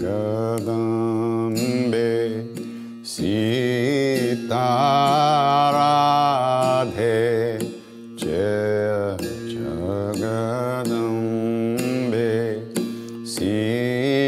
जगदम्बे सीताराधे जय Jagdambe सीताराधे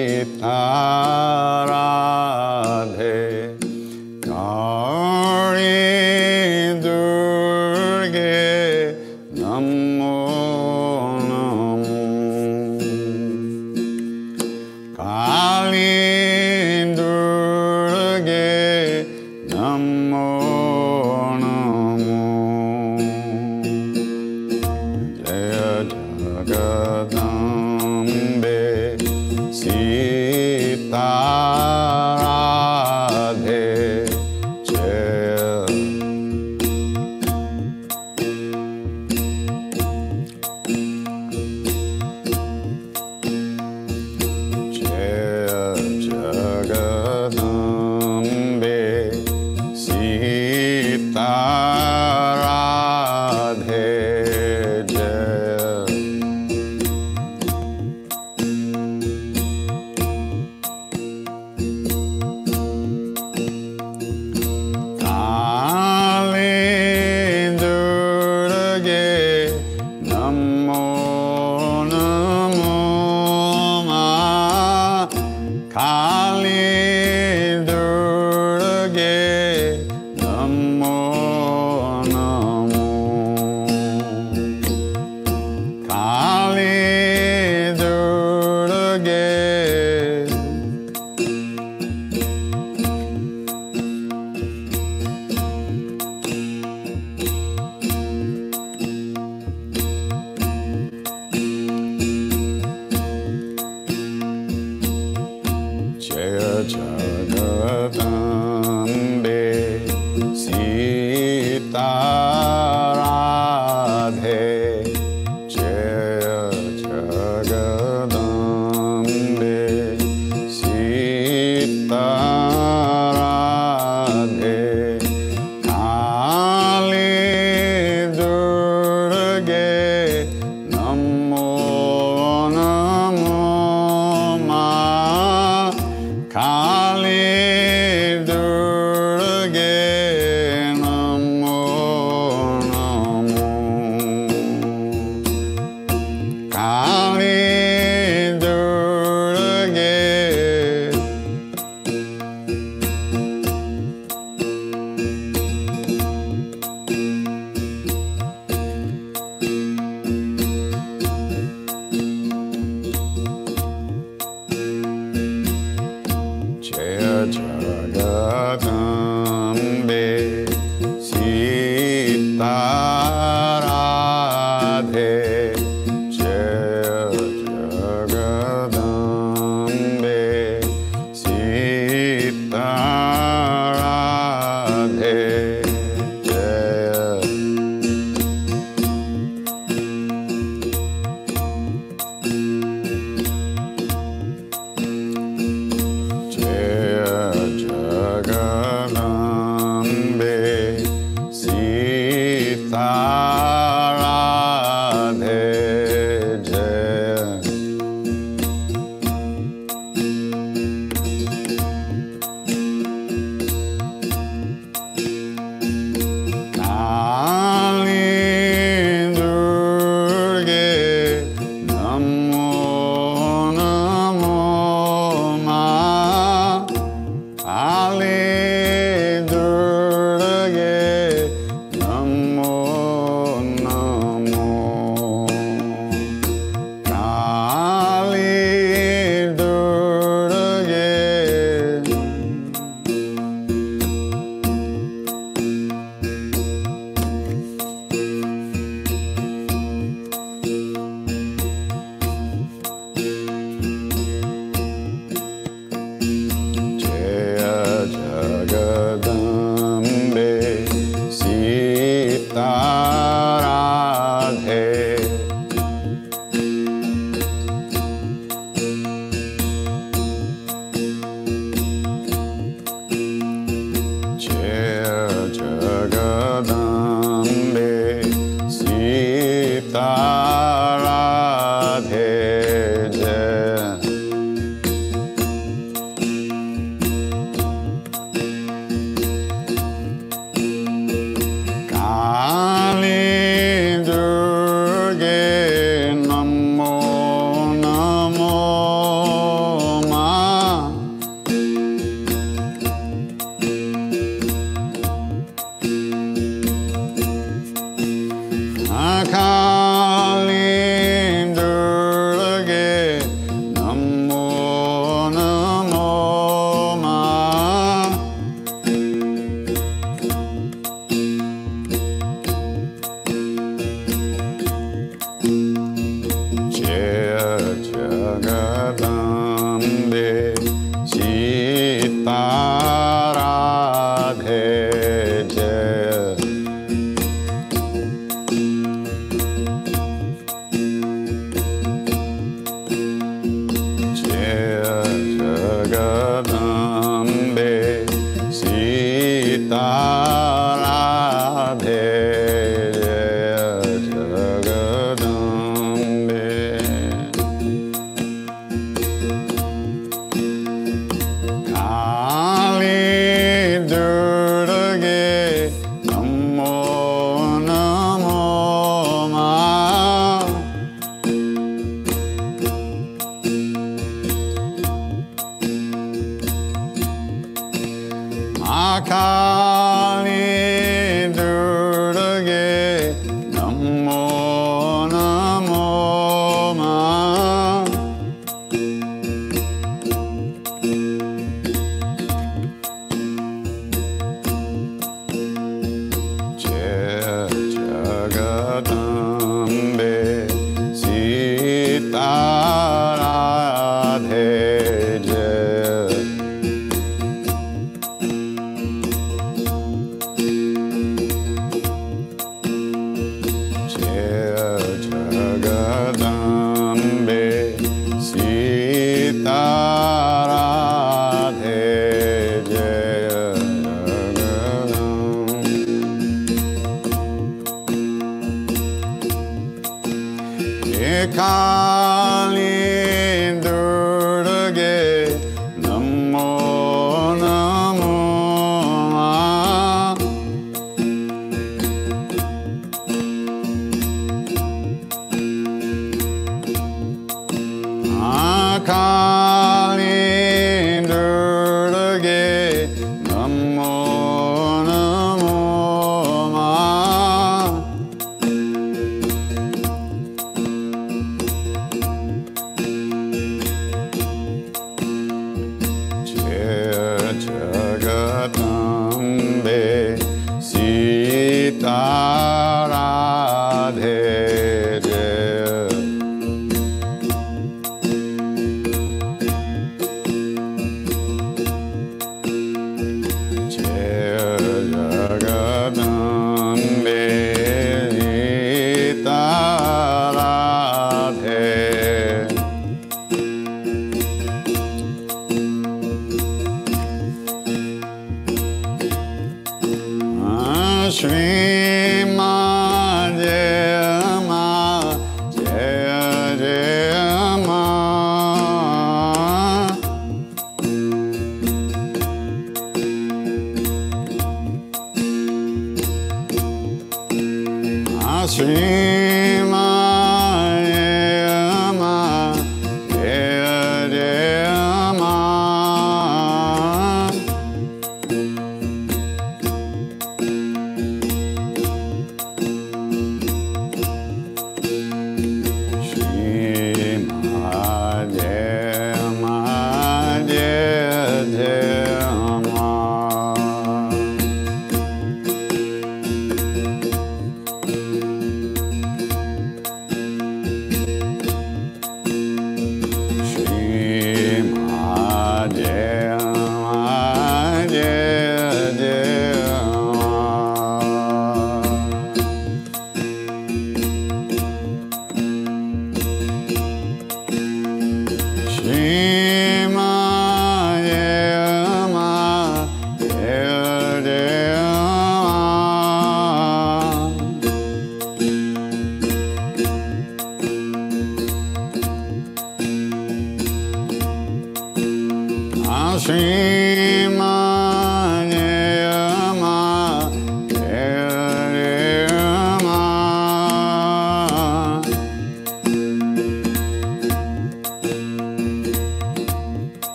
Shri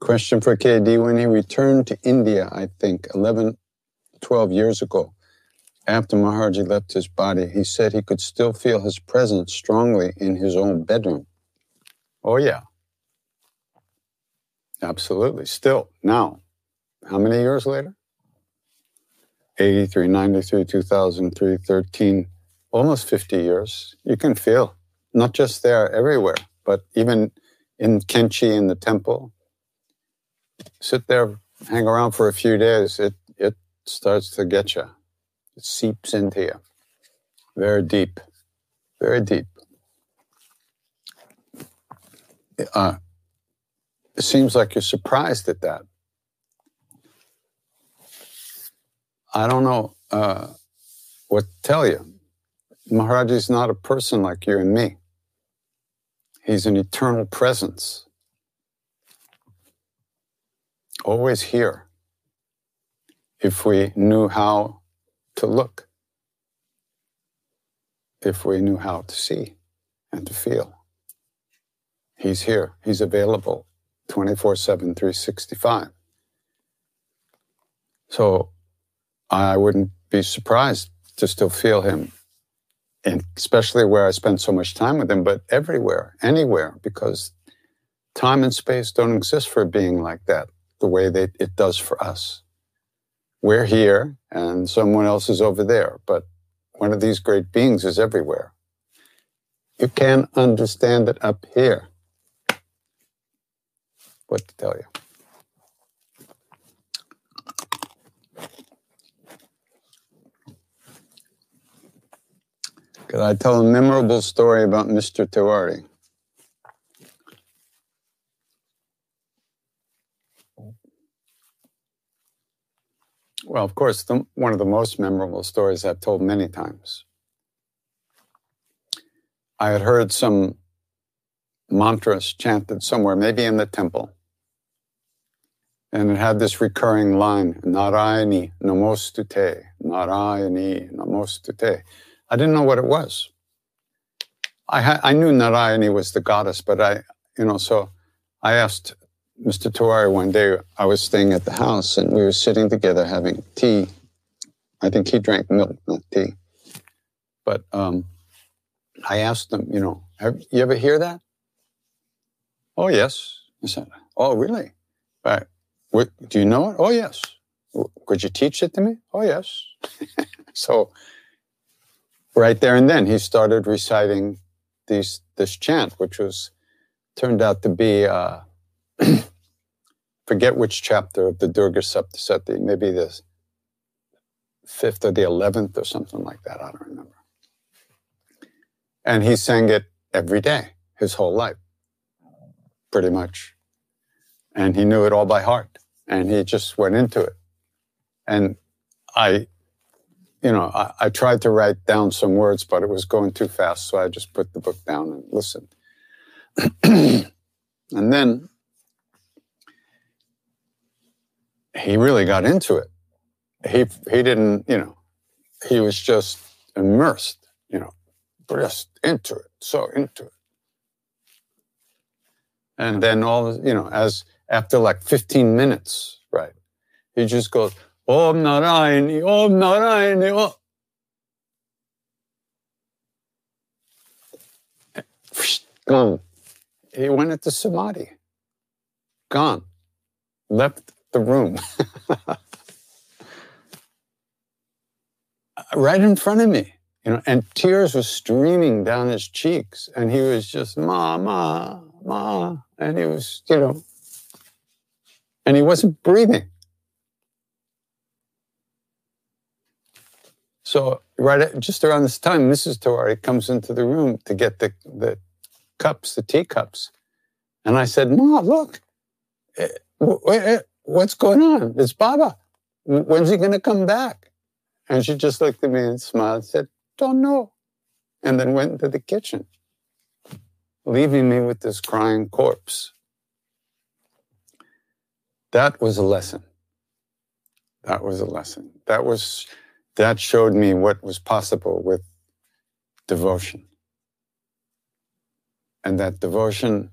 Question for KD. When he returned to India, I think 11, 12 years ago, after Maharaji left his body, he said he could still feel his presence strongly in his own bedroom. Oh, yeah. Absolutely. Still, now, how many years later? 83, 93, 2003, 13, almost 50 years. You can feel, not just there, everywhere, but even in Kainchi in the temple. Sit there, hang around for a few days, it, it starts to get you. It seeps into you. Very deep, very deep. Uh, it seems like you're surprised at that. I don't know uh, what to tell you. Maharaj is not a person like you and me. He's an eternal presence, always here, if we knew how to look, if we knew how to see and to feel. He's here, He's available 24 7, 365. So I wouldn't be surprised to still feel him, and especially where I spend so much time with him, but everywhere, anywhere, because time and space don't exist for a being like that the way that it does for us. We're here and someone else is over there, but one of these great beings is everywhere. You can't understand it up here. What to tell you? Could I tell a memorable story about Mr. Tiwari? Well, of course, the, one of the most memorable stories I've told many times. I had heard some mantras chanted somewhere, maybe in the temple. And it had this recurring line, Narayani Namostute, Narayani Namostute. I didn't know what it was. I, ha- I knew Narayani was the goddess, but I, you know, so I asked Mr. Tiwari one day, I was staying at the house and we were sitting together having tea. I think he drank milk, not tea. But um, I asked him, you know, have you ever hear that? Oh, yes. I said, oh, really? Right. What, do you know it? Oh, yes. Could you teach it to me? Oh, yes. so right there and then he started reciting these this chant, which was turned out to be uh, forget which chapter of the Durga Saptasati, maybe the fifth or the eleventh or something like that. I don't remember. And he sang it every day, his whole life, pretty much. And he knew it all by heart. And he just went into it. And I you know, I, I, tried to write down some words, but it was going too fast. So I just put the book down and listened. and then he really got into it. He, he didn't, you know, he was just immersed, you know, just into it, so into it. And then all, you know, as after like 15 minutes, right, he just goes, Om Narayani, Om Narayani, Om. Gone. He went into samadhi. Gone. Left the room. right in front of me, you know, and tears were streaming down his cheeks, and he was just ma ma ma, and he was, you know, and he wasn't breathing. So right at, just around this time, Mrs. Tiwari comes into the room to get the, the cups, the teacups. And I said, Ma, look, eh, eh, what's going hmm. on? It's Baba. When's he going to come back? And she just looked at me and smiled and said, don't know. And then went into the kitchen, leaving me with this crying corpse. That was a lesson. That was a lesson. That was that showed me what was possible with devotion. And that devotion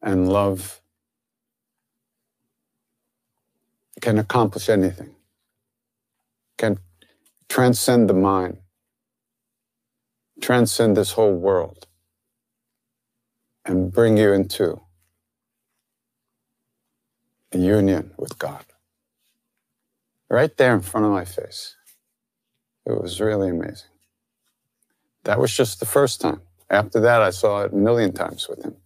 and love can accomplish anything, can transcend the mind, transcend this whole world, and bring you into a union with God. Right there in front of my face. It was really amazing. That was just the first time. After that, I saw it a million times with him.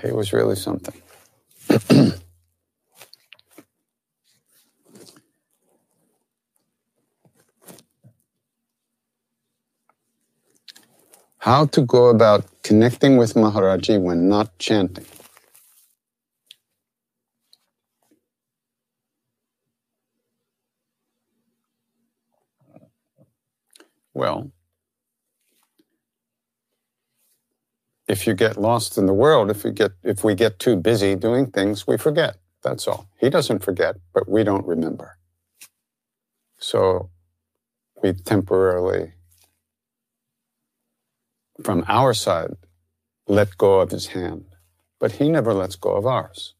He was really something. How to go about connecting with Maharaji when not chanting. Well, if you get lost in the world, if we get if we get too busy doing things, we forget. That's all. He doesn't forget, but we don't remember. So we temporarily from our side, let go of his hand, but he never lets go of ours.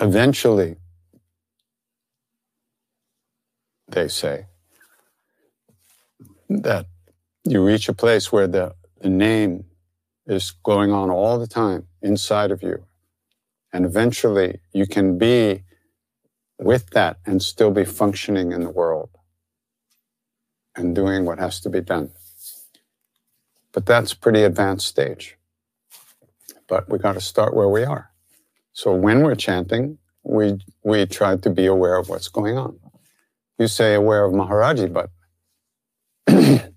Eventually, they say that you reach a place where the, the name is going on all the time inside of you. And eventually you can be with that and still be functioning in the world and doing what has to be done. But that's pretty advanced stage. But we got to start where we are. So when we're chanting, we we try to be aware of what's going on. You say aware of Maharaji, but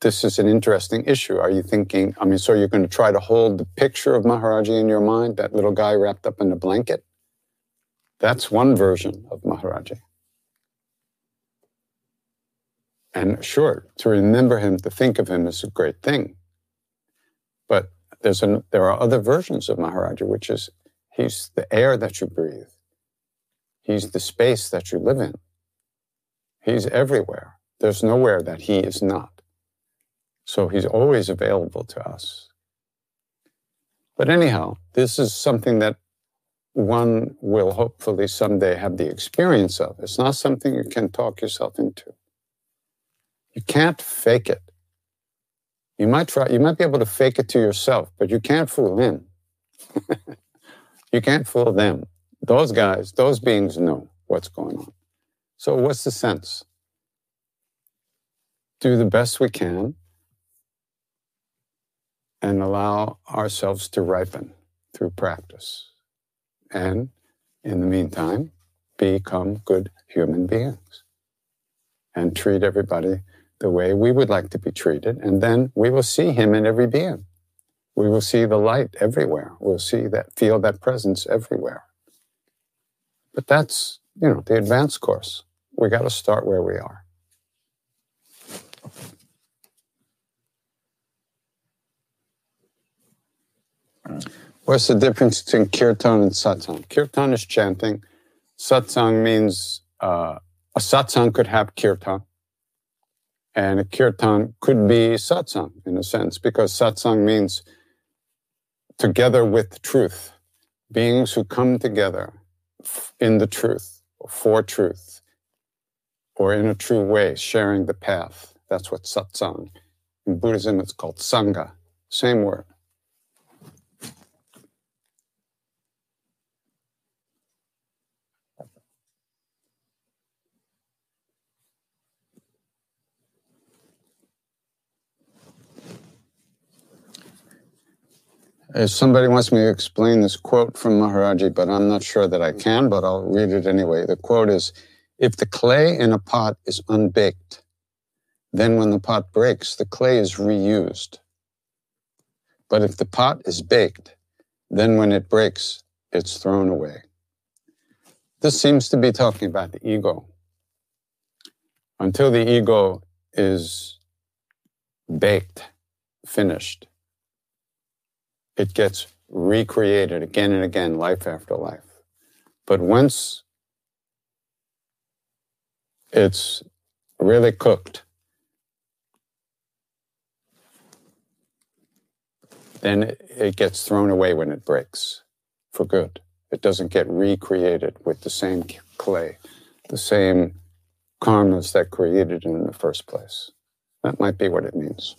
this is an interesting issue. Are you thinking, I mean, so you're going to try to hold the picture of Maharaji in your mind, that little guy wrapped up in a blanket? That's one version of Maharaji. And sure, to remember him, to think of him is a great thing. But there's an, there are other versions of Maharaji, which is he's the air that you breathe. He's the space that you live in. He's everywhere. There's nowhere that he is not. So he's always available to us. But anyhow, this is something that one will hopefully someday have the experience of. It's not something you can talk yourself into. You can't fake it. You might try, you might be able to fake it to yourself, but you can't fool him. you can't fool them. Those guys, those beings know what's going on. So, what's the sense? Do the best we can and allow ourselves to ripen through practice. And in the meantime, become good human beings and treat everybody the way we would like to be treated, and then we will see Him in every being. We will see the light everywhere. We'll see that, feel that presence everywhere. But that's, you know, the advanced course. We got to start where we are. What's the difference between kirtan and satsang? Kirtan is chanting. Satsang means uh, a satsang could have kirtan. And a kirtan could be satsang in a sense, because satsang means together with truth, beings who come together in the truth, for truth, or in a true way, sharing the path. That's what satsang. In Buddhism, it's called sangha, same word. If somebody wants me to explain this quote from Maharaji, but I'm not sure that I can, but I'll read it anyway. The quote is If the clay in a pot is unbaked, then when the pot breaks, the clay is reused. But if the pot is baked, then when it breaks, it's thrown away. This seems to be talking about the ego. Until the ego is baked, finished, it gets recreated again and again, life after life. But once it's really cooked, then it gets thrown away when it breaks for good. It doesn't get recreated with the same clay, the same karmas that created it in the first place. That might be what it means.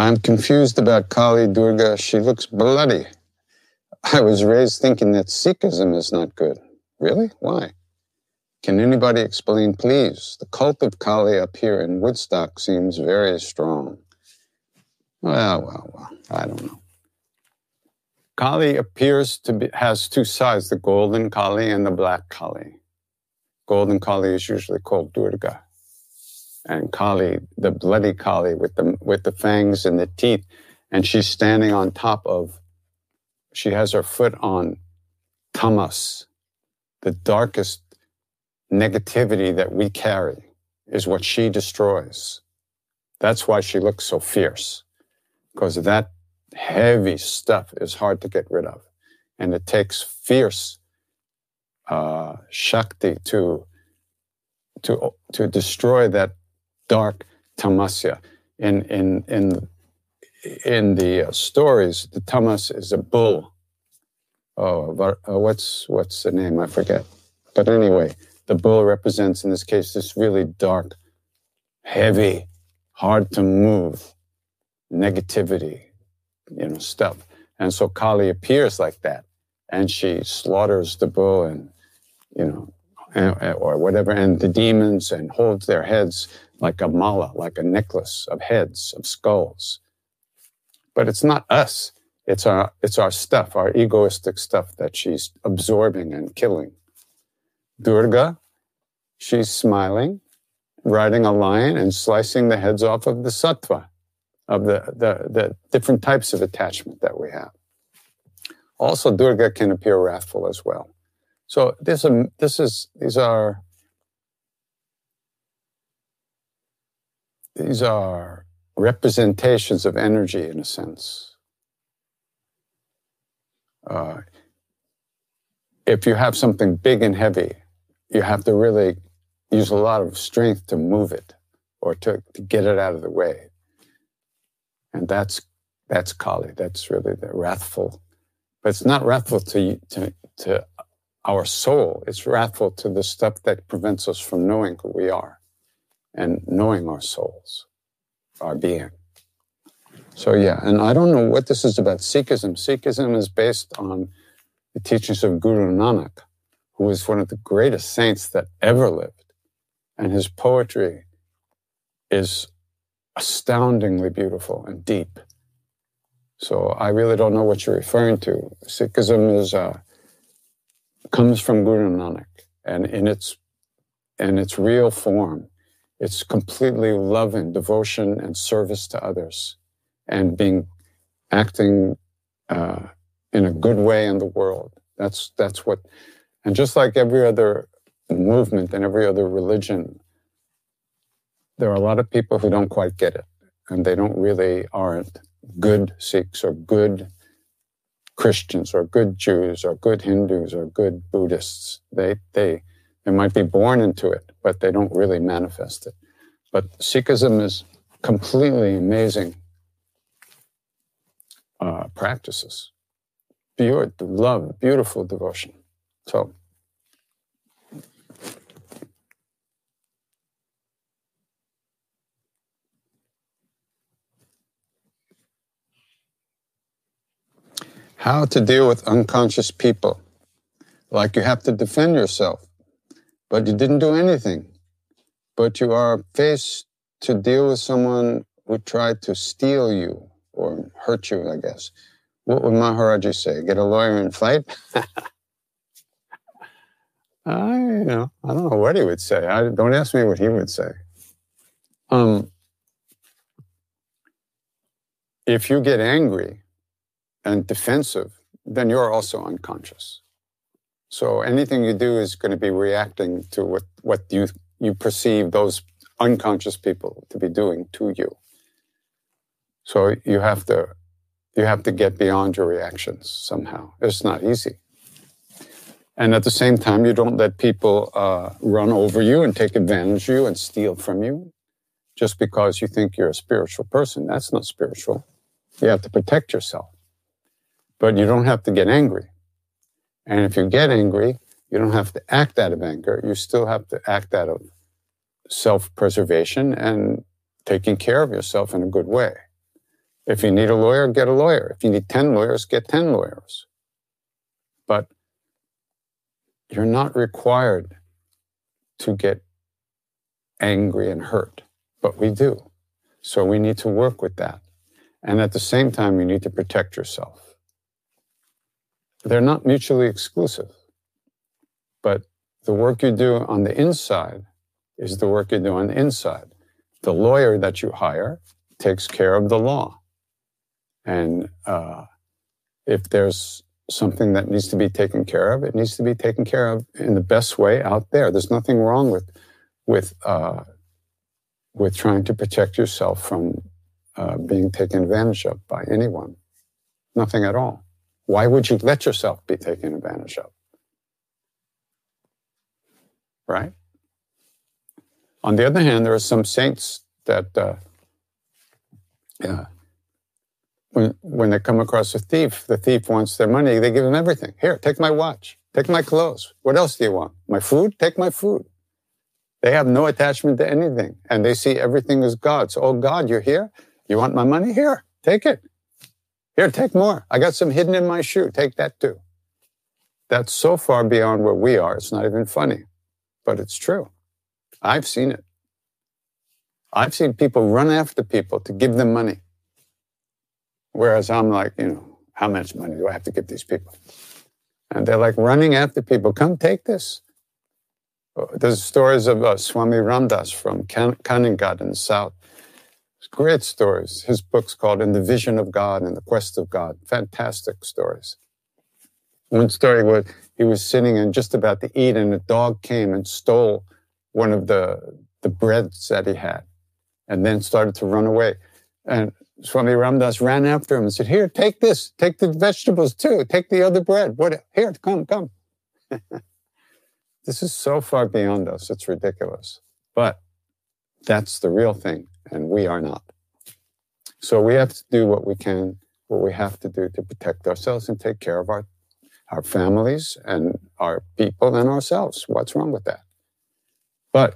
I'm confused about Kali Durga. She looks bloody. I was raised thinking that Sikhism is not good. Really? Why? Can anybody explain, please? The cult of Kali up here in Woodstock seems very strong. Well, well, well, I don't know. Kali appears to be, has two sides, the golden Kali and the black Kali. Golden Kali is usually called Durga. And Kali, the bloody Kali with the, with the fangs and the teeth, and she's standing on top of, she has her foot on tamas, the darkest negativity that we carry is what she destroys. That's why she looks so fierce, because that heavy stuff is hard to get rid of. And it takes fierce uh, Shakti to, to, to destroy that dark tamasya. In, in, in, in the uh, stories, the tamas is a bull. Oh, uh, what's, what's the name? I forget. But anyway, the bull represents, in this case, this really dark, heavy, hard to move negativity, you know, stuff. And so Kali appears like that, and she slaughters the bull and, you know, or whatever, and the demons, and holds their heads like a mala, like a necklace of heads, of skulls. But it's not us. It's our, it's our stuff, our egoistic stuff that she's absorbing and killing. Durga, she's smiling, riding a lion and slicing the heads off of the sattva, of the, the, the different types of attachment that we have. Also, Durga can appear wrathful as well. So this, um, this is, these are, these are representations of energy in a sense. Uh, if you have something big and heavy, you have to really use a lot of strength to move it or to, to get it out of the way. And that's that's Kali. That's really the wrathful. But it's not wrathful to, to, to our soul. It's wrathful to the stuff that prevents us from knowing who we are and knowing our souls, our being. So yeah, and I don't know what this is about Sikhism. Sikhism is based on the teachings of Guru Nanak who was one of the greatest saints that ever lived. And his poetry is astoundingly beautiful and deep. So I really don't know what you're referring to. Sikhism is uh, comes from Guru Nanak, and in its in its real form, it's completely love and devotion and service to others, and being acting uh, in a good way in the world. That's that's what and just like every other movement and every other religion, there are a lot of people who don't quite get it. And they don't really aren't good Sikhs or good Christians or good Jews or good Hindus or good Buddhists. They, they, they might be born into it, but they don't really manifest it. But Sikhism is completely amazing uh, practices. Pure love, beautiful devotion. So, how to deal with unconscious people. Like you have to defend yourself, but you didn't do anything. But you are faced to deal with someone who tried to steal you or hurt you, I guess. What would Maharaji say? Get a lawyer in flight? I, you know, I don't know what he would say. I, don't ask me what he would say. Um, if you get angry and defensive, then you're also unconscious. So anything you do is going to be reacting to what, what you, you perceive those unconscious people to be doing to you. So you have to, you have to get beyond your reactions somehow. It's not easy. And at the same time, you don't let people uh, run over you and take advantage of you and steal from you just because you think you're a spiritual person. That's not spiritual. You have to protect yourself. But you don't have to get angry. And if you get angry, you don't have to act out of anger. You still have to act out of self preservation and taking care of yourself in a good way. If you need a lawyer, get a lawyer. If you need 10 lawyers, get 10 lawyers. But you're not required to get angry and hurt, but we do. So we need to work with that. And at the same time, you need to protect yourself. They're not mutually exclusive, but the work you do on the inside is the work you do on the inside. The lawyer that you hire takes care of the law. And uh, if there's something that needs to be taken care of, it needs to be taken care of in the best way out there. There's nothing wrong with with uh, with trying to protect yourself from uh, being taken advantage of by anyone. Nothing at all. Why would you let yourself be taken advantage of? Right? On the other hand, there are some saints that uh, when, when they come across a thief, the thief wants their money, they give him everything. Here, take my watch, take my clothes. What else do you want? My food? Take my food. They have no attachment to anything and they see everything as God's. Oh, God, you're here? You want my money? Here, take it. Here, take more. I got some hidden in my shoe. Take that too. That's so far beyond where we are. It's not even funny, but it's true. I've seen it. I've seen people run after people to give them money. Whereas I'm like, you know, how much money do I have to give these people? And they're like running after people. Come take this. Uh, there's stories of uh, Swami Ramdas from Kan- in south. Great stories. His book's called In the Vision of God and the Quest of God. Fantastic stories. One story was he was sitting and just about to eat, and a dog came and stole one of the, the breads that he had and then started to run away. And Swami Ramdas ran after him and said, Here, take this, take the vegetables too, take the other bread. What? Here, come, come. this is so far beyond us, it's ridiculous. But that's the real thing, and we are not. So we have to do what we can, what we have to do to protect ourselves and take care of our, our families and our people and ourselves. What's wrong with that? But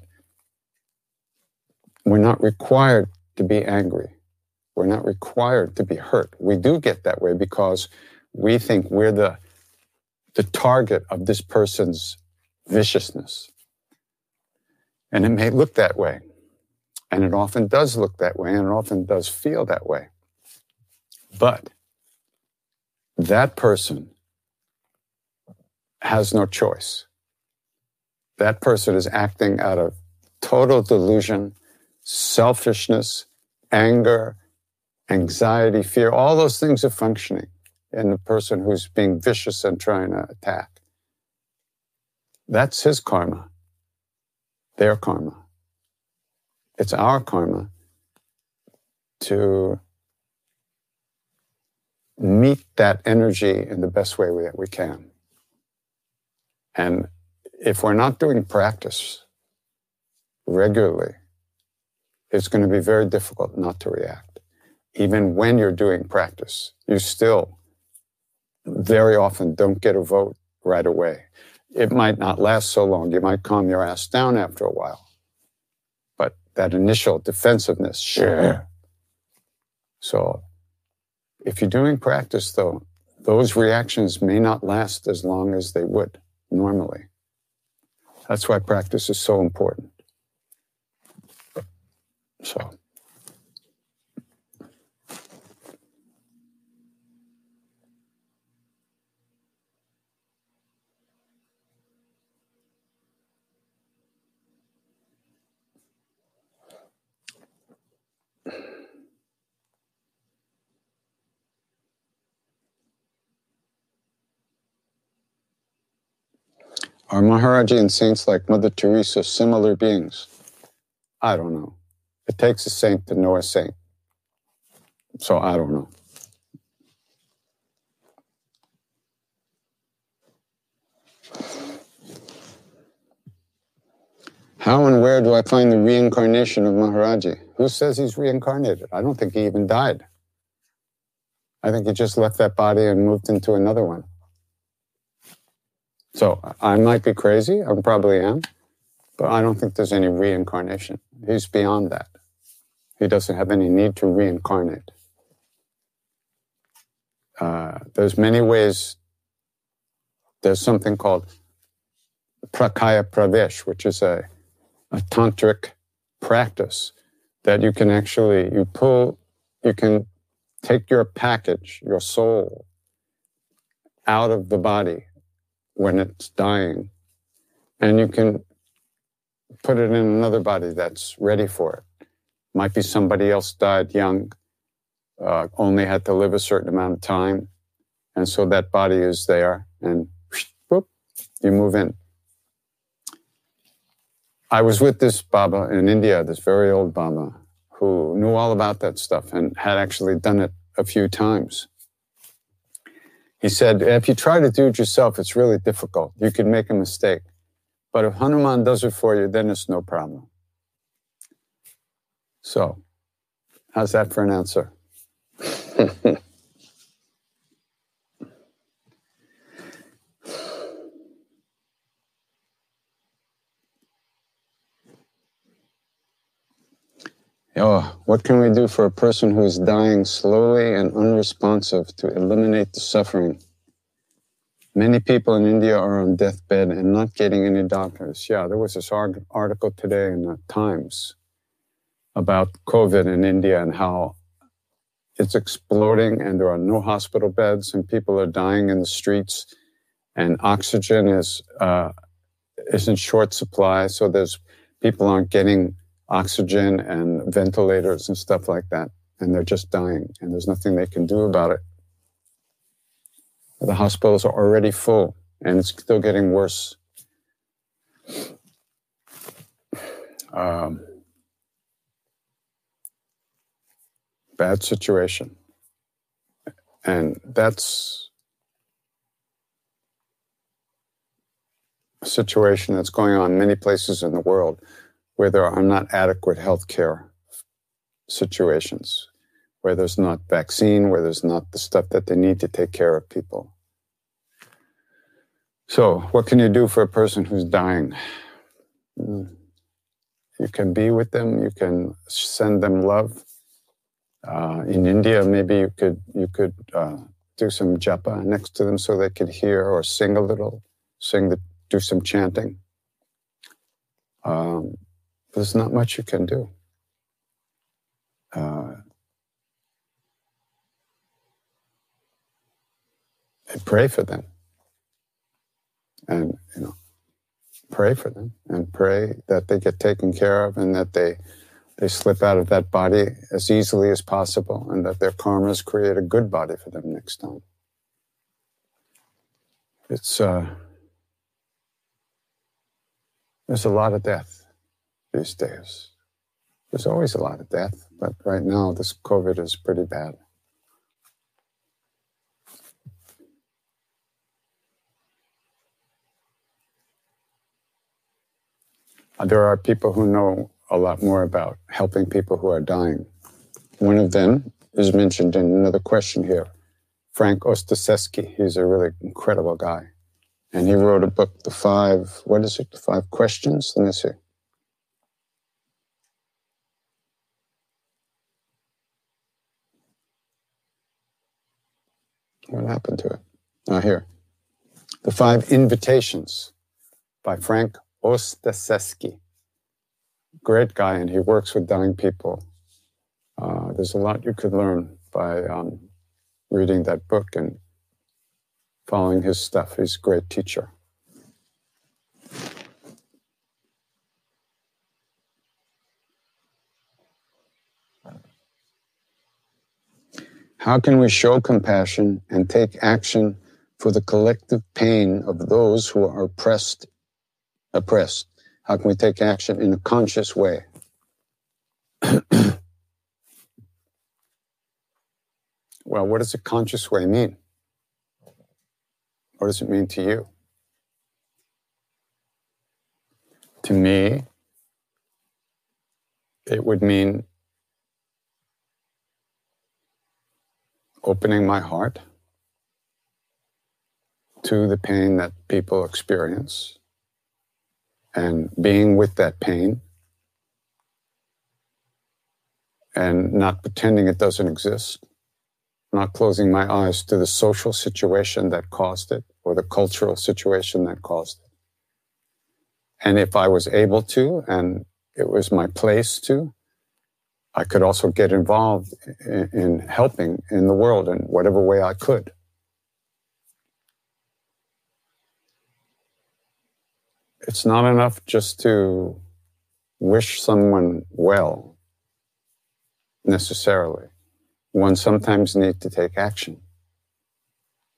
we're not required to be angry. We're not required to be hurt. We do get that way because we think we're the, the target of this person's viciousness. And it may look that way. And it mm. often does look that way, and it often does feel that way. But that person has no choice. That person is acting out of total delusion, selfishness, anger, anxiety, fear, all those things are functioning in the person who's being vicious and trying to attack. That's his karma, their karma. It's our karma to meet that energy in the best way that we can. And if we're not doing practice regularly, it's going to be very difficult not to react even when you're doing practice, you still very often don't get a vote right away. It might not last so long. You might calm your ass down after a while. That initial defensiveness, sure. So if you're doing practice, though, those reactions may not last as long as they would normally. That's why practice is so important. So. Are Maharaji and saints like Mother Teresa similar beings? I don't know. It takes a saint to know a saint. So I don't know. How and where do I find the reincarnation of Maharaji? Who says he's reincarnated? I don't think he even died. I think he just left that body and moved into another one. So I might be crazy, I probably am, but I don't think there's any reincarnation. He's beyond that. He doesn't have any need to reincarnate. uh, there's many ways. There's something called parakaya pravesh, which is a, a tantric practice that you can actually you pull you can take your package your soul out of the body when it's dying. And you can put it in another body that's ready for it. Might be somebody else died young uh, only had to live a certain amount of time. And so that body is there and whoop, you move in. I was with this Baba in India, this very old Baba, who knew all about that stuff and had actually done it a few times. He said, if you try to do it yourself, it's really difficult. You can make a mistake. But if Hanuman does it for you, then it's no problem. So, how's that for an answer? Oh, what can we do for a person who is dying slowly and unresponsive to eliminate the suffering? Many people in India are on deathbed and not getting any doctors. Yeah, there was this article today in the Times about COVID in India and how it's exploding and there are no hospital beds and people are dying in the streets and oxygen is uh, is in short supply. So there's people aren't getting oxygen and ventilators and stuff like that. And they're just dying, and there's nothing they can do about it. The hospitals are already full, and it's still getting worse. Um, bad situation. And that's a situation that's going on in many places in the world where there are not adequate health care situations, where there's not vaccine, where there's not the stuff that they need to take care of people. So, what can you do for a person who's dying? Hmm. You can be with them. You can send them love. Uh, in India, maybe you could you could uh, do some japa next to them so they could hear, or sing a little, sing the, do some chanting. Um, there's not much you can do. Uh, pray for them. And, you know, pray for them and pray that they get taken care of and that they they slip out of that body as easily as possible and that their karmas create a good body for them next time. It's uh, there's a lot of death these days. There's always a lot of death, but right now this COVID is pretty bad. Uh, there are people who know a lot more about helping people who are dying. One of them is mentioned in another question here. Frank Ostaseski, he's a really incredible guy. And he wrote a book, The Five, what is it, The Five Questions? Let me see. What happened to it? Ah, here. The Five Invitations by Frank Ostaseski. Great guy, and he works with dying people. Uh, there's a lot you could learn by um, reading that book and following his stuff. He's a great teacher. How can we show compassion and take action for the collective pain of those who are oppressed? Oppressed. How can we take action in a conscious way? well, what does a conscious way mean? What does it mean to you? To me, it would mean opening my heart to the pain that people experience and being with that pain and not pretending it doesn't exist, not closing my eyes to the social situation that caused it or the cultural situation that caused it. And if I was able to, and it was my place to, I could also get involved in, in helping in the world in whatever way I could. It's not enough just to wish someone well necessarily. One sometimes needs to take action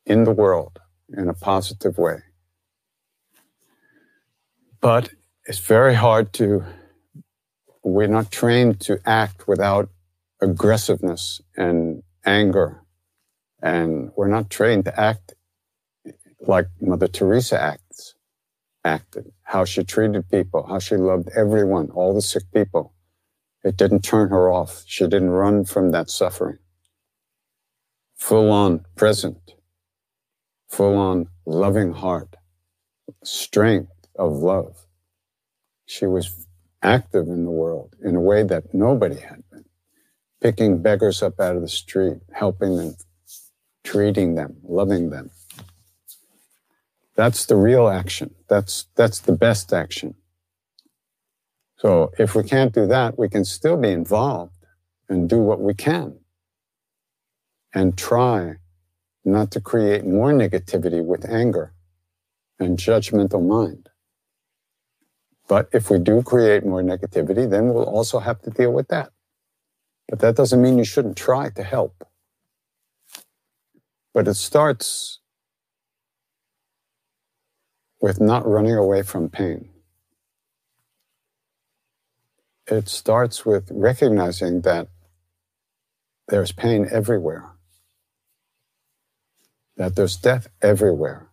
in the world in a positive way. But it's very hard to, we're not trained to act without aggressiveness and anger. And we're not trained to act like Mother Teresa acts, acted, how she treated people, how she loved everyone, all the sick people. It didn't turn her off. She didn't run from that suffering. Full on present, full on loving heart, strength of love. She was active in the world in a way that nobody had been, picking beggars up out of the street, helping them, treating them, loving them. That's the real action. That's, that's the best action. So if we can't do that, we can still be involved and do what we can and try not to create more negativity with anger and judgmental mind. But if we do create more negativity, then we'll also have to deal with that. But that doesn't mean you shouldn't try to help. But it starts with not running away from pain. It starts with recognizing that there's pain everywhere, that there's death everywhere.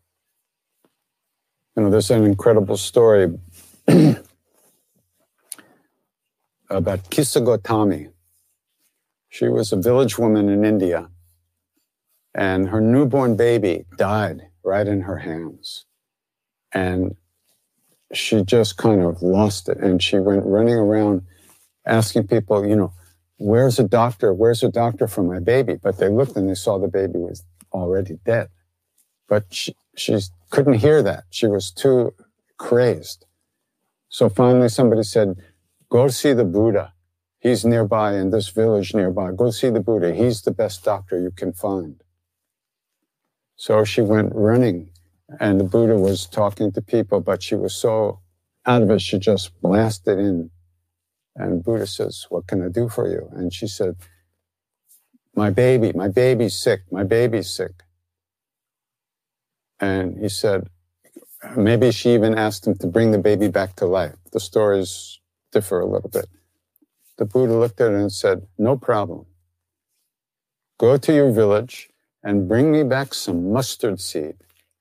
You know, there's an incredible story about Kissa Gotami. She was a village woman in India, and her newborn baby died right in her hands. And she just kind of lost it. And she went running around asking people, you know, where's a doctor? Where's a doctor for my baby? But they looked and they saw the baby was already dead. But she, she couldn't hear that. She was too crazed. So finally somebody said, go see the Buddha. He's nearby in this village nearby. Go see the Buddha. He's the best doctor you can find. So she went running and the Buddha was talking to people, but she was so out of it, she just blasted in. And Buddha says, what can I do for you? And she said, my baby, my baby's sick. My baby's sick. And he said, Maybe she even asked him to bring the baby back to life. The stories differ a little bit. The Buddha looked at her and said, No problem. Go to your village and bring me back some mustard seed.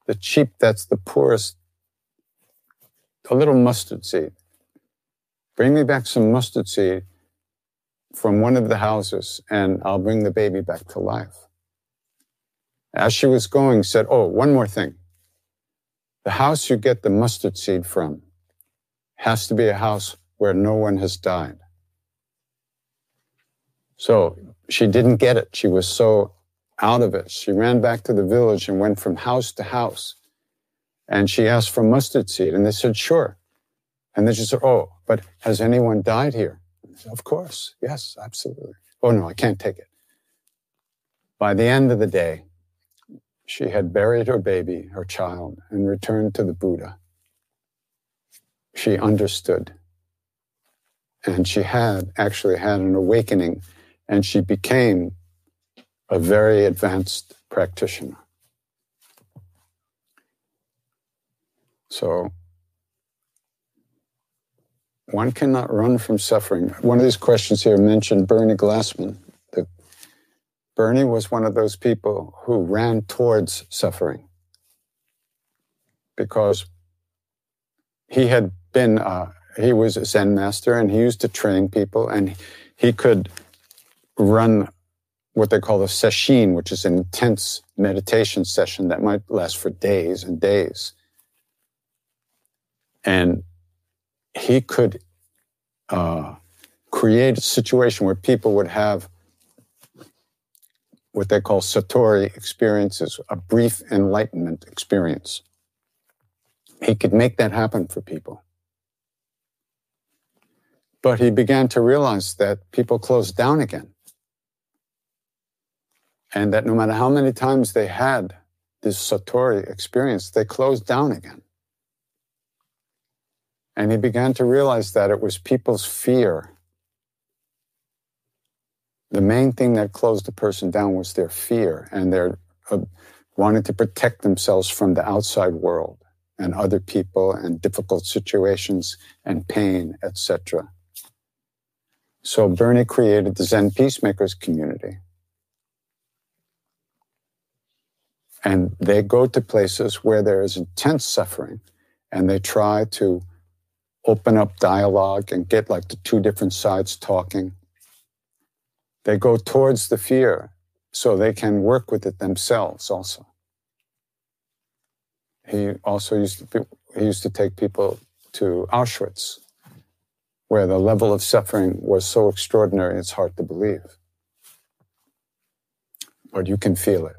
The cheap, that's the poorest, a little mustard seed. Bring me back some mustard seed from one of the houses and I'll bring the baby back to life. As she was going, said, Oh, one more thing. The house you get the mustard seed from has to be a house where no one has died. So she didn't get it. She was so out of it. She ran back to the village and went from house to house. And she asked for mustard seed, and they said, sure. And then she said, oh, but has anyone died here? Said, of course. Yes, absolutely. Oh, no, I can't take it. By the end of the day, she had buried her baby, her child, and returned to the Buddha. She understood. And she had actually had an awakening, and she became a very advanced practitioner. So, one cannot run from suffering. One of these questions here mentioned Bernie Glassman. Bernie was one of those people who ran towards suffering because he had been, uh, he was a Zen master and he used to train people and he could run what they call a sesshin, which is an intense meditation session that might last for days and days. And he could uh, create a situation where people would have what they call Satori experiences, a brief enlightenment experience. He could make that happen for people. But he began to realize that people closed down again. And that no matter how many times they had this Satori experience, they closed down again. And he began to realize that it was people's fear. The main thing that closed the person down was their fear and their uh, wanting to protect themselves from the outside world and other people and difficult situations and pain, etc. So Bernie created the Zen Peacemakers community. And they go to places where there is intense suffering and they try to open up dialogue and get like the two different sides talking. They go towards the fear so they can work with it themselves also. He also used to, be, he used to take people to Auschwitz, where the level of suffering was so extraordinary it's hard to believe. But you can feel it.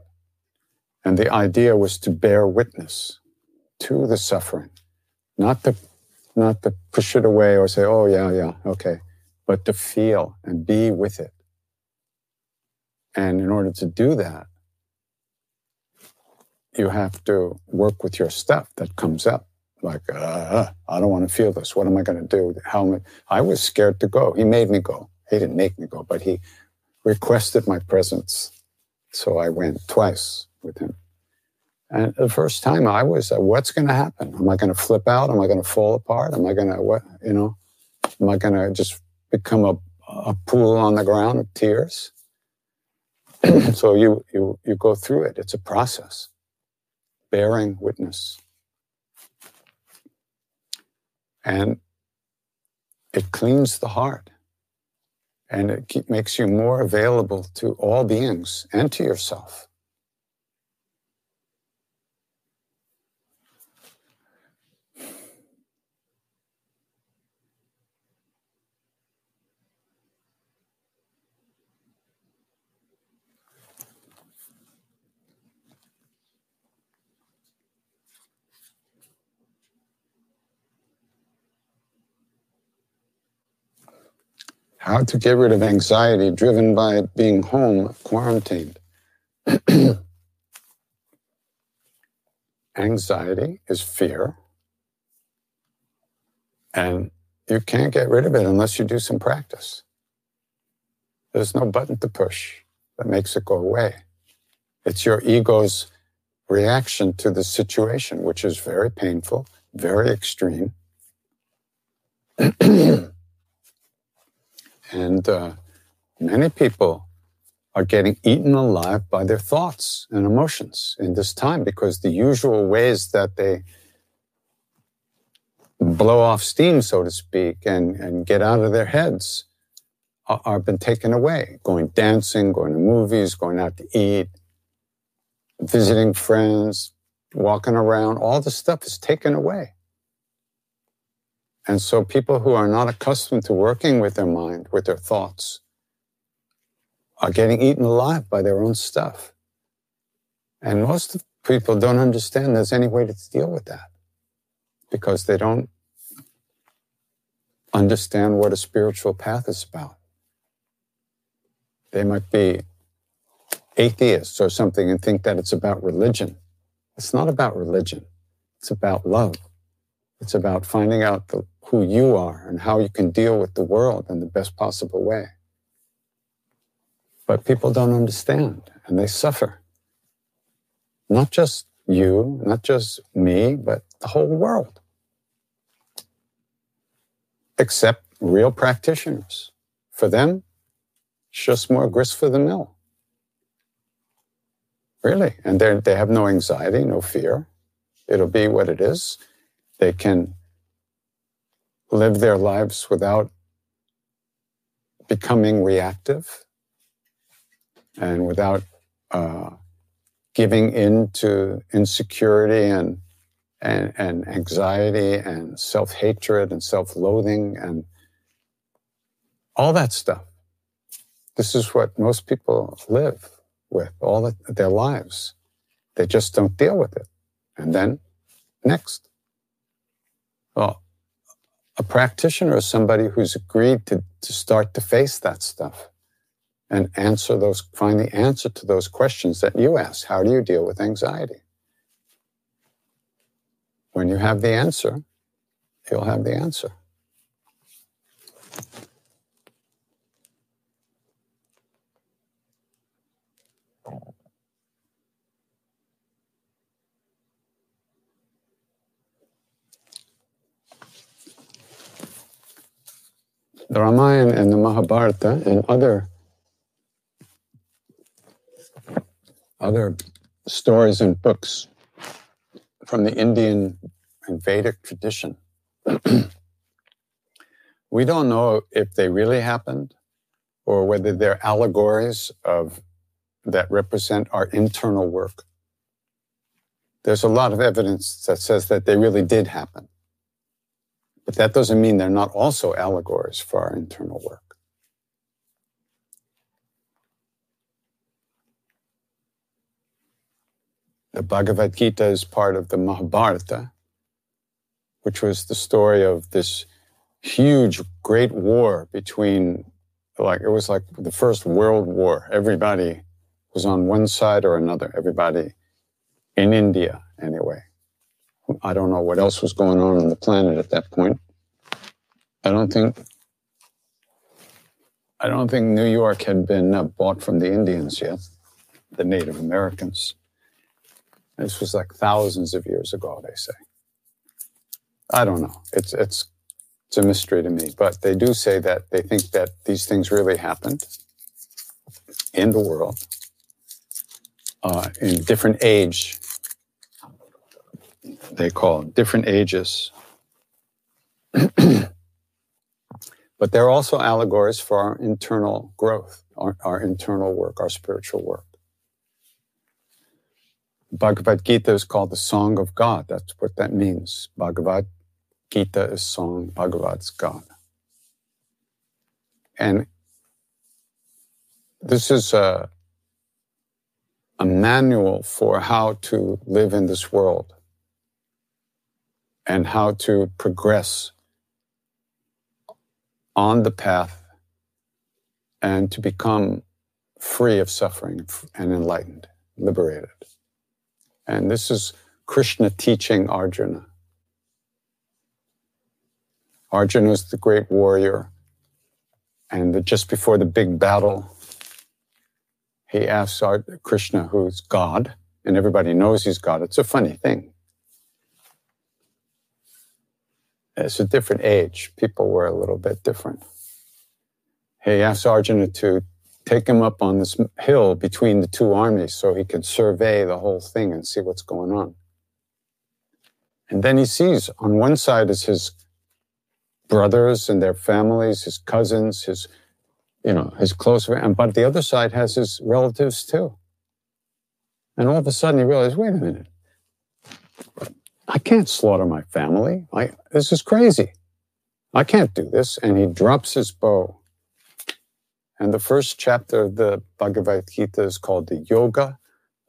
And the idea was to bear witness to the suffering, not to not to push it away or say, oh, yeah, yeah, okay, but to feel and be with it. And in order to do that, you have to work with your stuff that comes up. Like, uh, I don't want to feel this. What am I going to do? How am I? I was scared to go. He made me go. He didn't make me go, but he requested my presence. So I went twice with him. And the first time I was, uh, what's going to happen? Am I going to flip out? Am I going to fall apart? Am I going to, what, you know, am I going to just become a, a pool on the ground of tears? so you, you, you go through it. It's a process, bearing witness. And it cleans the heart and it keep, makes you more available to all beings and to yourself. How to get rid of anxiety driven by being home quarantined. anxiety is fear. And you can't get rid of it unless you do some practice. There's no button to push that makes it go away. It's your ego's reaction to the situation, which is very painful, very extreme. And uh, many people are getting eaten alive by their thoughts and emotions in this time because the usual ways that they blow off steam, so to speak, and, and get out of their heads are, are been taken away. Going dancing, going to movies, going out to eat, visiting friends, walking around, all the stuff is taken away. And so people who are not accustomed to working with their mind, with their thoughts, are getting eaten alive by their own stuff. And most people don't understand there's any way to deal with that because they don't understand what a spiritual path is about. They might be atheists or something and think that it's about religion. It's not about religion. It's about love. It's about finding out the, who you are and how you can deal with the world in the best possible way. But people don't understand and they suffer. Not just you, not just me, but the whole world. Except real practitioners. For them, it's just more grist for the mill. Really. And they have no anxiety, no fear. It'll be what it is. They can live their lives without becoming reactive and without uh, giving in to insecurity and, and, and anxiety and self hatred and self loathing and all that stuff. This is what most people live with all the, their lives. They just don't deal with it. And then next. Well, a practitioner is somebody who's agreed to, to start to face that stuff and answer those, find the answer to those questions that you ask. How do you deal with anxiety? When you have the answer, you'll have the answer. The Ramayana and the Mahabharata and other other stories and books from the Indian and Vedic tradition. we don't know if they really happened or whether they're allegories of that represent our internal work. There's a lot of evidence that says that they really did happen. But that doesn't mean they're not also allegories for our internal work. The Bhagavad Gita is part of the Mahabharata, which was the story of this huge, great war between, like, it was like the First World War. Everybody was on one side or another, everybody in India, anyway. I don't know what else was going on on the planet at that point. I don't think I don't think New York had been uh, bought from the Indians yet, the Native Americans. This was like thousands of years ago, they say. I don't know. It's, it's, it's a mystery to me, but they do say that they think that these things really happened in the world uh, in different age. They call them different ages. but they're also allegories for our internal growth, our, our internal work, our spiritual work. Bhagavad Gita is called the Song of God. That's what that means. Bhagavad Gita is song, Bhagavad's God. And this is a, a manual for how to live in this world and how to progress on the path and to become free of suffering and enlightened, liberated. And this is Krishna teaching Arjuna. Arjuna is the great warrior. And just before the big battle, he asks Krishna, who's God, and everybody knows he's God. It's a funny thing. It's a different age. People were a little bit different. He asked Arjuna to take him up on this hill between the two armies so he can survey the whole thing and see what's going on. And then he sees on one side is his brothers and their families, his cousins, his, you know, his close but the other side has his relatives too. And all of a sudden he realized, wait a minute, I can't slaughter my family. I, this is crazy. I can't do this. And he drops his bow and the first chapter of the Bhagavad Gita is called the Yoga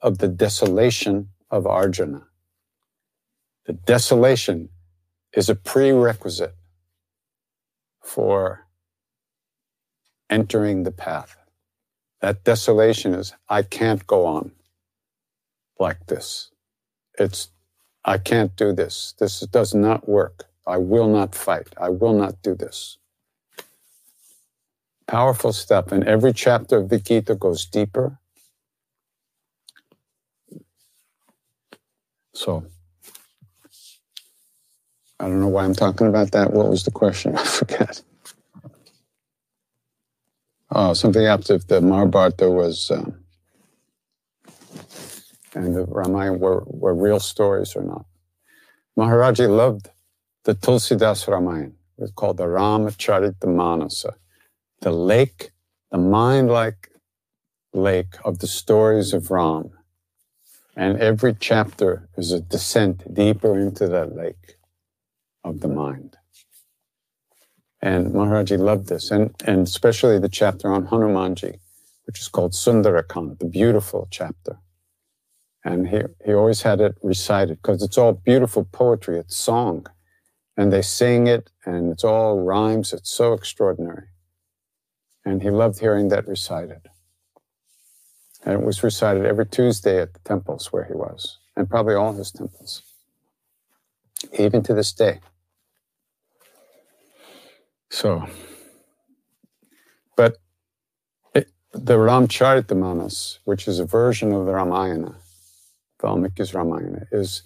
of the Desolation of Arjuna. The desolation is a prerequisite for entering the path. That desolation is, I can't go on like this. It's, I can't do this. This does not work. I will not fight. I will not do this. Powerful stuff. And every chapter of the Gita goes deeper. So, I don't know why I'm talking about that. What was the question? I forget. Oh, something after the Mahabharata was, um, and the Ramayana were, were real stories or not. Maharaji loved the Tulsidas Ramayana. It was called the Ramacharita the lake, the mind like lake of the stories of Ram. And every chapter is a descent deeper into that lake of the mind. And Maharaji loved this, and, and especially the chapter on Hanumanji, which is called Sundarakanda, the beautiful chapter. And he, he always had it recited because it's all beautiful poetry, it's song. And they sing it and it's all rhymes. It's so extraordinary. And he loved hearing that recited. And it was recited every Tuesday at the temples where he was, and probably all his temples, even to this day. So, but it, the Ramcharitamanas, which is a version of the Ramayana, Valmiki's Ramayana, is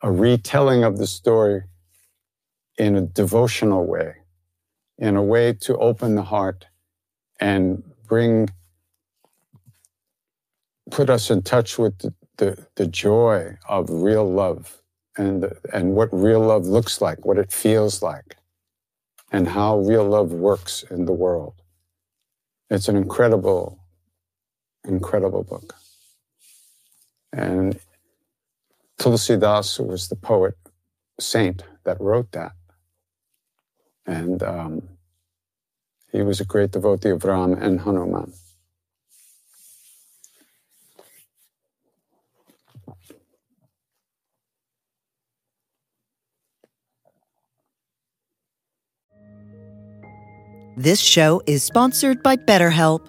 a retelling of the story in a devotional way, in a way to open the heart and bring, put us in touch with the, the, the joy of real love and, and what real love looks like, what it feels like, and how real love works in the world. It's an incredible, incredible book. And Tulsi Das, was the poet saint that wrote that, and um, he was a great devotee of Ram and Hanuman. This show is sponsored by BetterHelp.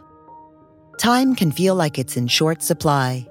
Time can feel like it's in short supply.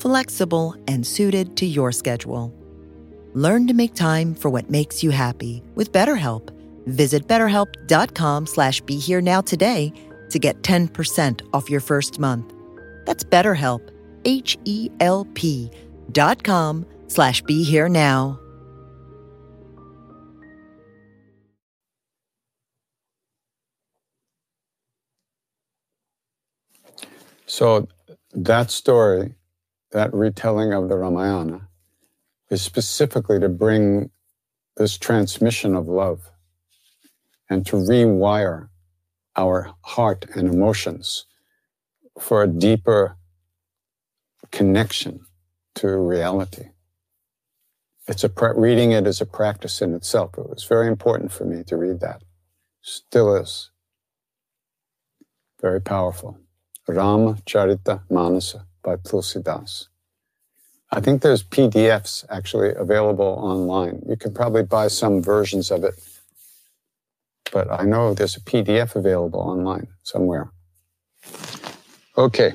flexible, and suited to your schedule. Learn to make time for what makes you happy with BetterHelp. Visit betterhelp.com slash be here now today to get 10% off your first month. That's BetterHelp, H-E-L-P dot com slash be here now. So that story, that retelling of the Ramayana, is specifically to bring this transmission of love and to rewire our heart and emotions for a deeper connection to reality. It's a reading it as a practice in itself. It was very important for me to read that. Still is. Very powerful. Rama Charita Manasa by Tulsidas. I think there's PDFs actually available online. You can probably buy some versions of it, but I know there's a PDF available online somewhere. Okay.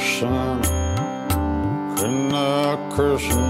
sun in the Christmas.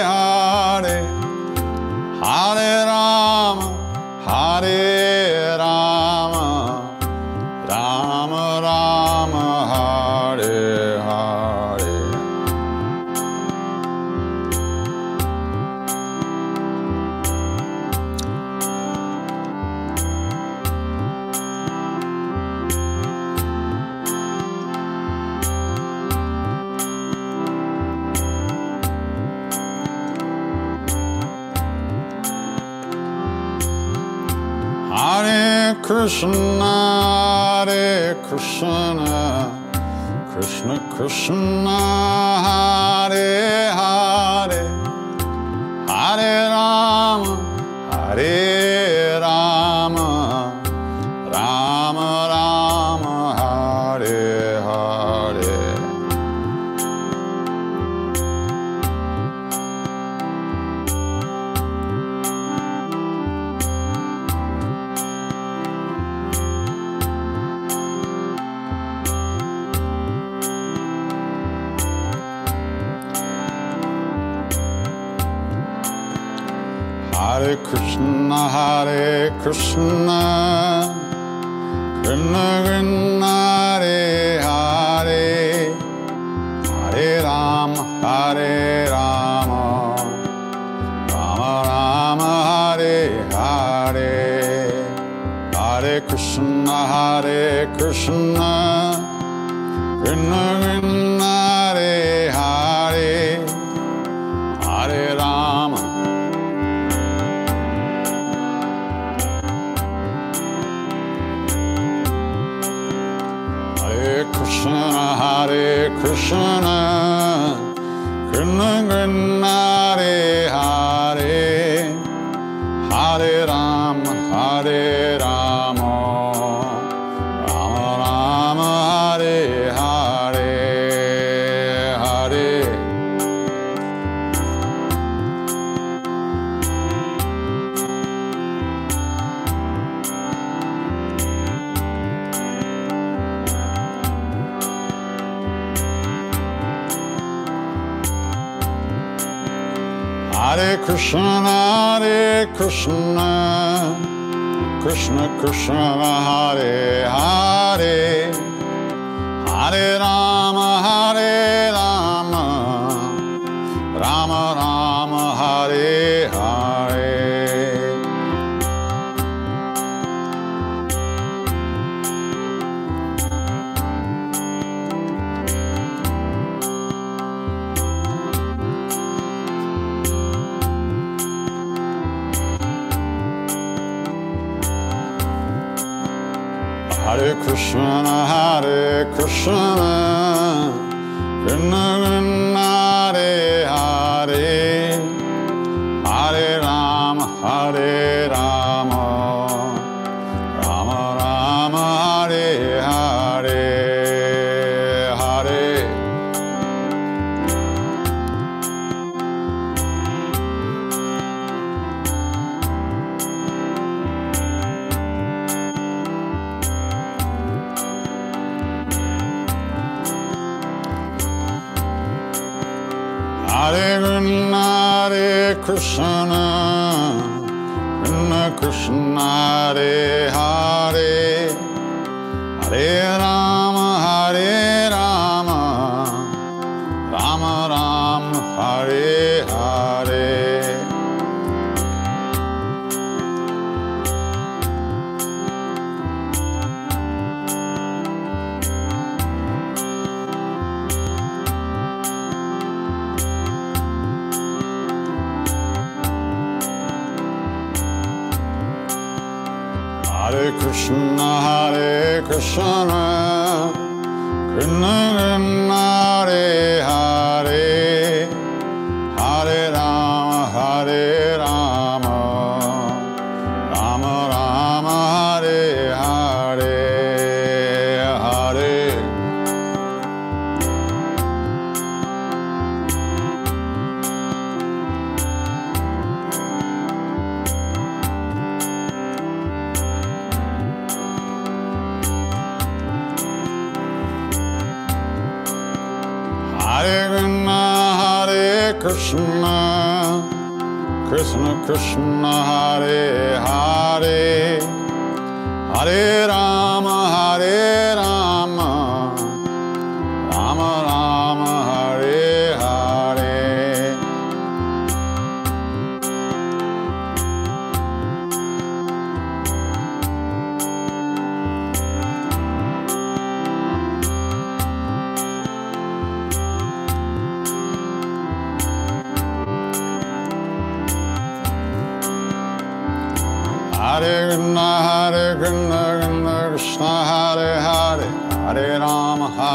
Krishna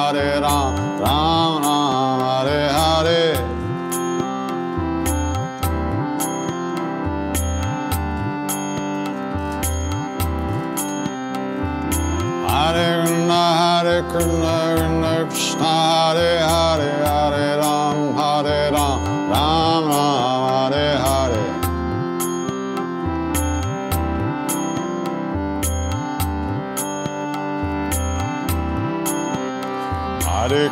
Hare Rama.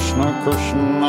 Krishna Krishna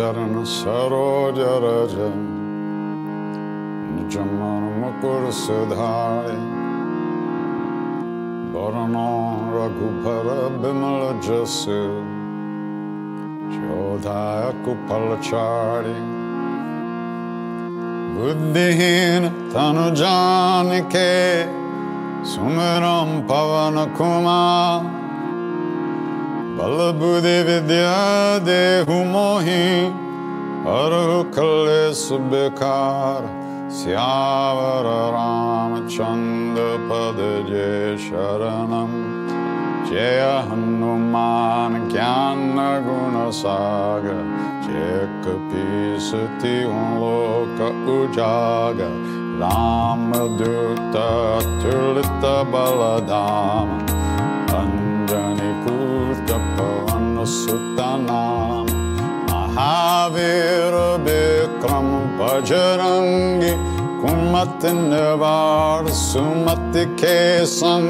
شرن سرو جر جج من مکر سدھائے burn رگو بھر بمل جس چودھا کپل چاڑی بدھین تن جان کے سمرم پون کمار बुद्धि विद्या देहु मोहि हरहु कलेश बेकार श्यावर रामचंद्र पद जय शरणम जय हनुमान ज्ञान गुण सागर जय कपीसति लोक उजागर राम दूत अतुलित बलधाम Suttanam Mahavir Bikram Bajrangi Kumatin var sumati kesan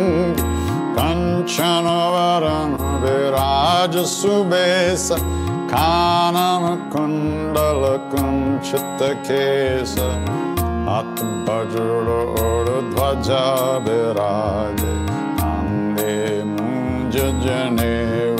Kanchanavaran viraj subesa Kanan kundala kunchita kesa At bajra urdhvaja viraje Ande muja janev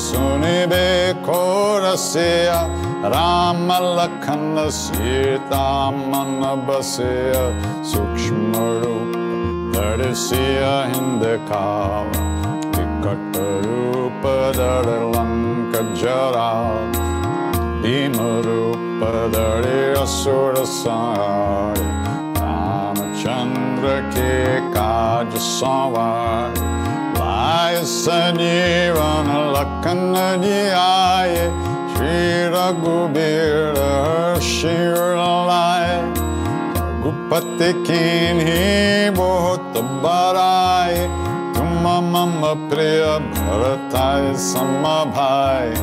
سن بے رام لکھن سی تام بس سوکشم روپ در سیا ہند ٹکٹ روپ در لنک جرا دین روپ در اصر سوار رام چندر کے کاج سوار سجیون لکھن جی آئے شری رگوبیر شیو لائے رگوپت کین ہی بہت برائے تم مم پری بھرتائے سم بھائے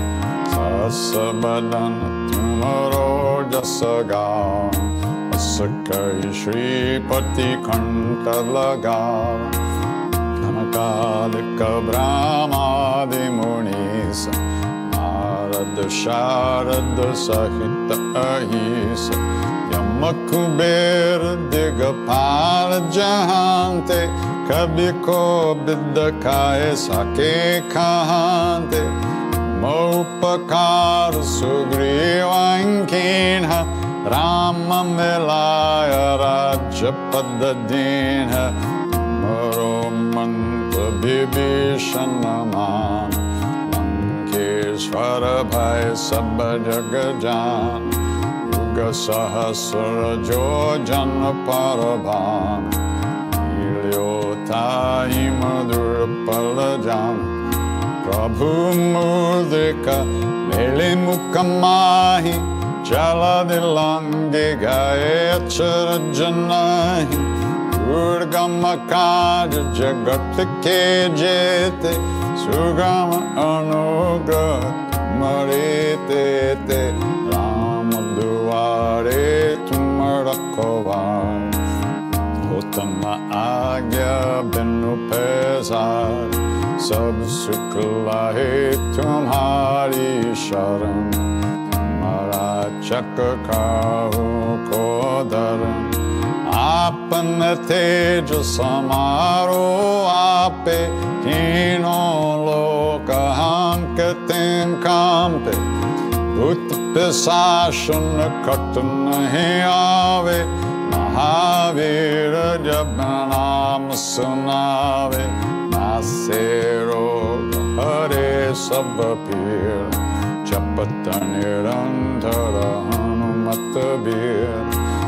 سس بدن تم رو جس گاؤں شری پتی کنٹ لگاؤ براد منیسار سیو رام لائے پد دین Rajapadadinha Maromanta Bibishanaman ईश्वर भय सब जग जान युग सहस्र जो जन पर भान ताई मधुर पल जान प्रभु मुदिक मेले मुख माही चला दिलंगे गए अक्षर जनाही جگ کے جیت سگم انوگ مرت رام در تم رکھوا تم آگا بنو پیسہ سب شکواہ تمہاری شرمچک درم آپ تے جو سمارو آپ تینوں لوک ہانک تین کام پہ بت پساشن کٹ نہیں آوے مہاویر جب نام سناوے ناسیرو ہرے سب پیر چپت نرندر ہنمت بیر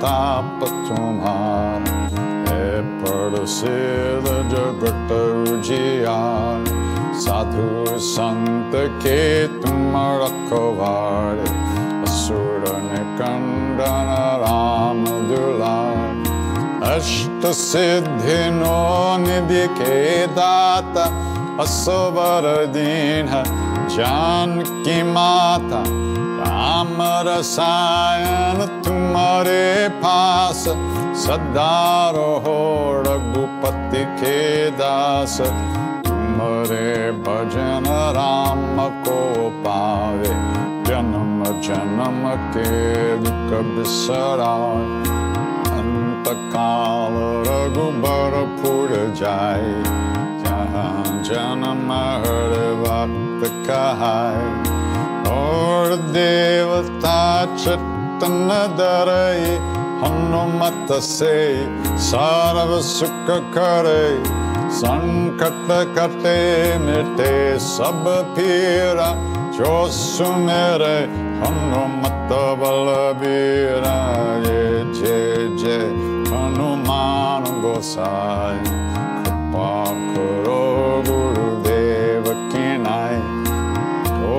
تاپ تمہار ہے پرسد جگت جیار سادھو سنت کے تم رکھوار سورن کندن رام دلار اشٹ سدھی نو ندی کے داتا اسور دین جان کی ماتا نام رسائن تمہارے پاس سدا رہو رگوپتی کے داس تمہارے بھجن رام کو پاوے جنم جنم کے رکب سرا انت کال رگوبر پھڑ جائے جہاں جنم ہر وقت کہائے ನೋಡ್ ದೇವತಾ ಚಟ್ಟನ ದರೈ ಹನುಮತ ಸೇ ಸಾರವ ಸುಖ ಕರೈ. ಸಂಕಟ ಕಟೆ ಮಿಟೆ ಸಬ ಪೀರ جو سمیرے ہنمت بلبیرا یہ جے جے ہنمان گوسائی کپا کرو گرو دیو کی نائی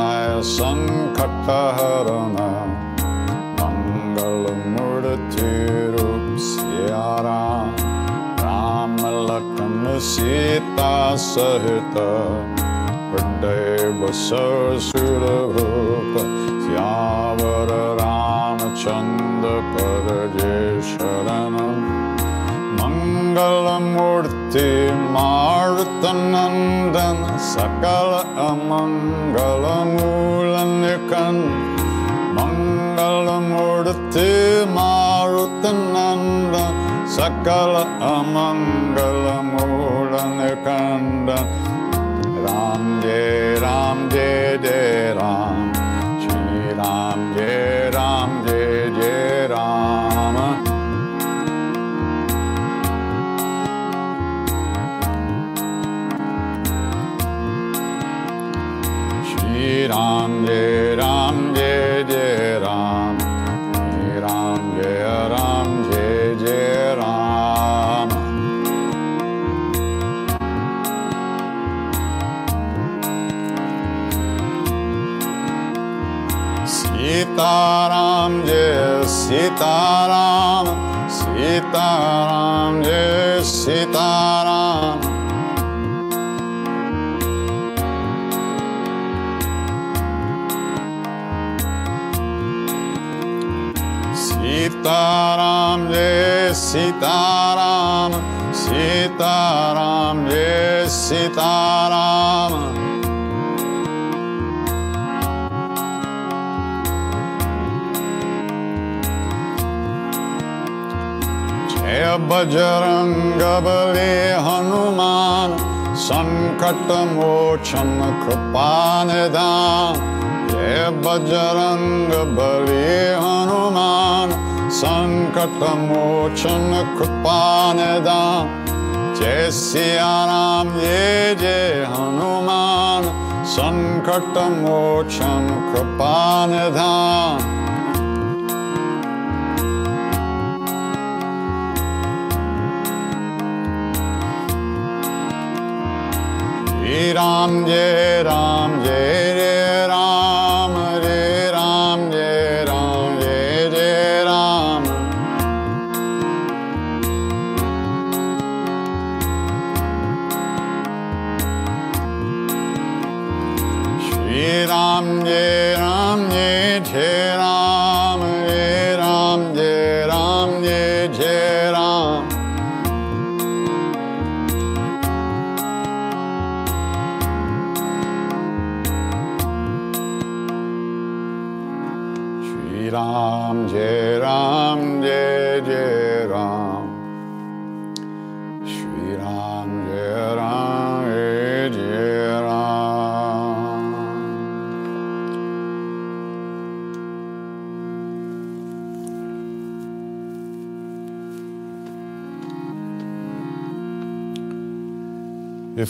நாராயணாய சங்கடஹரண மங்கள முடத்தி ரூப் சியாரா ராம லக்ஷ்மண சீதா சகித ஹிருதய பசர் சுரூப சியாவர ராமச்சந்திர பரஜே சரணம் Mangalamurti Marthanandan Sakala Mangalamulanikan Mangalamurti Marthanandan Sakala Mangalamulanikan Ram De Ram De De Ram Chi Ram De Ram De Ni Ram Ye Ram Ye Ye Ram Ni Ram Ye Ram Ye Ye Ram Sita Ram Ye Sita Ram Sita Ram Ye Sita Ram Sitaram Sitaram جے سیتارام جے بجرنگ بلے ہنمان سنکٹ موچن کپان دان جے بجرنگ بلے ہنمان Sankartamochana Kripaneda Jesiyanam Yeje Hanuman. Sankartamochana Kripaneda Ram Jai Ram Jai Ram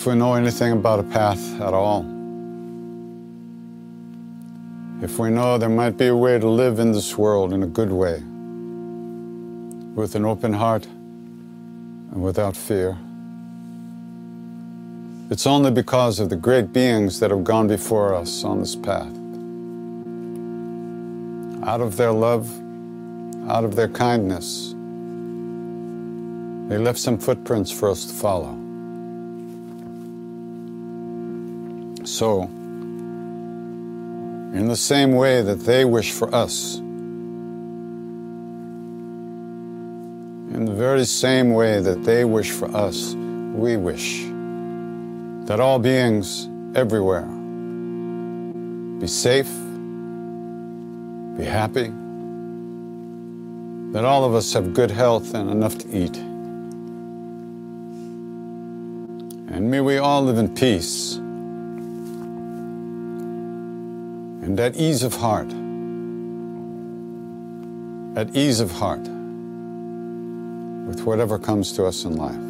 If we know anything about a path at all, if we know there might be a way to live in this world in a good way, with an open heart and without fear, it's only because of the great beings that have gone before us on this path. Out of their love, out of their kindness, they left some footprints for us to follow. So, in the same way that they wish for us, in the very same way that they wish for us, we wish that all beings everywhere be safe, be happy, that all of us have good health and enough to eat. And may we all live in peace and at ease of heart. At ease of heart with whatever comes to us in life.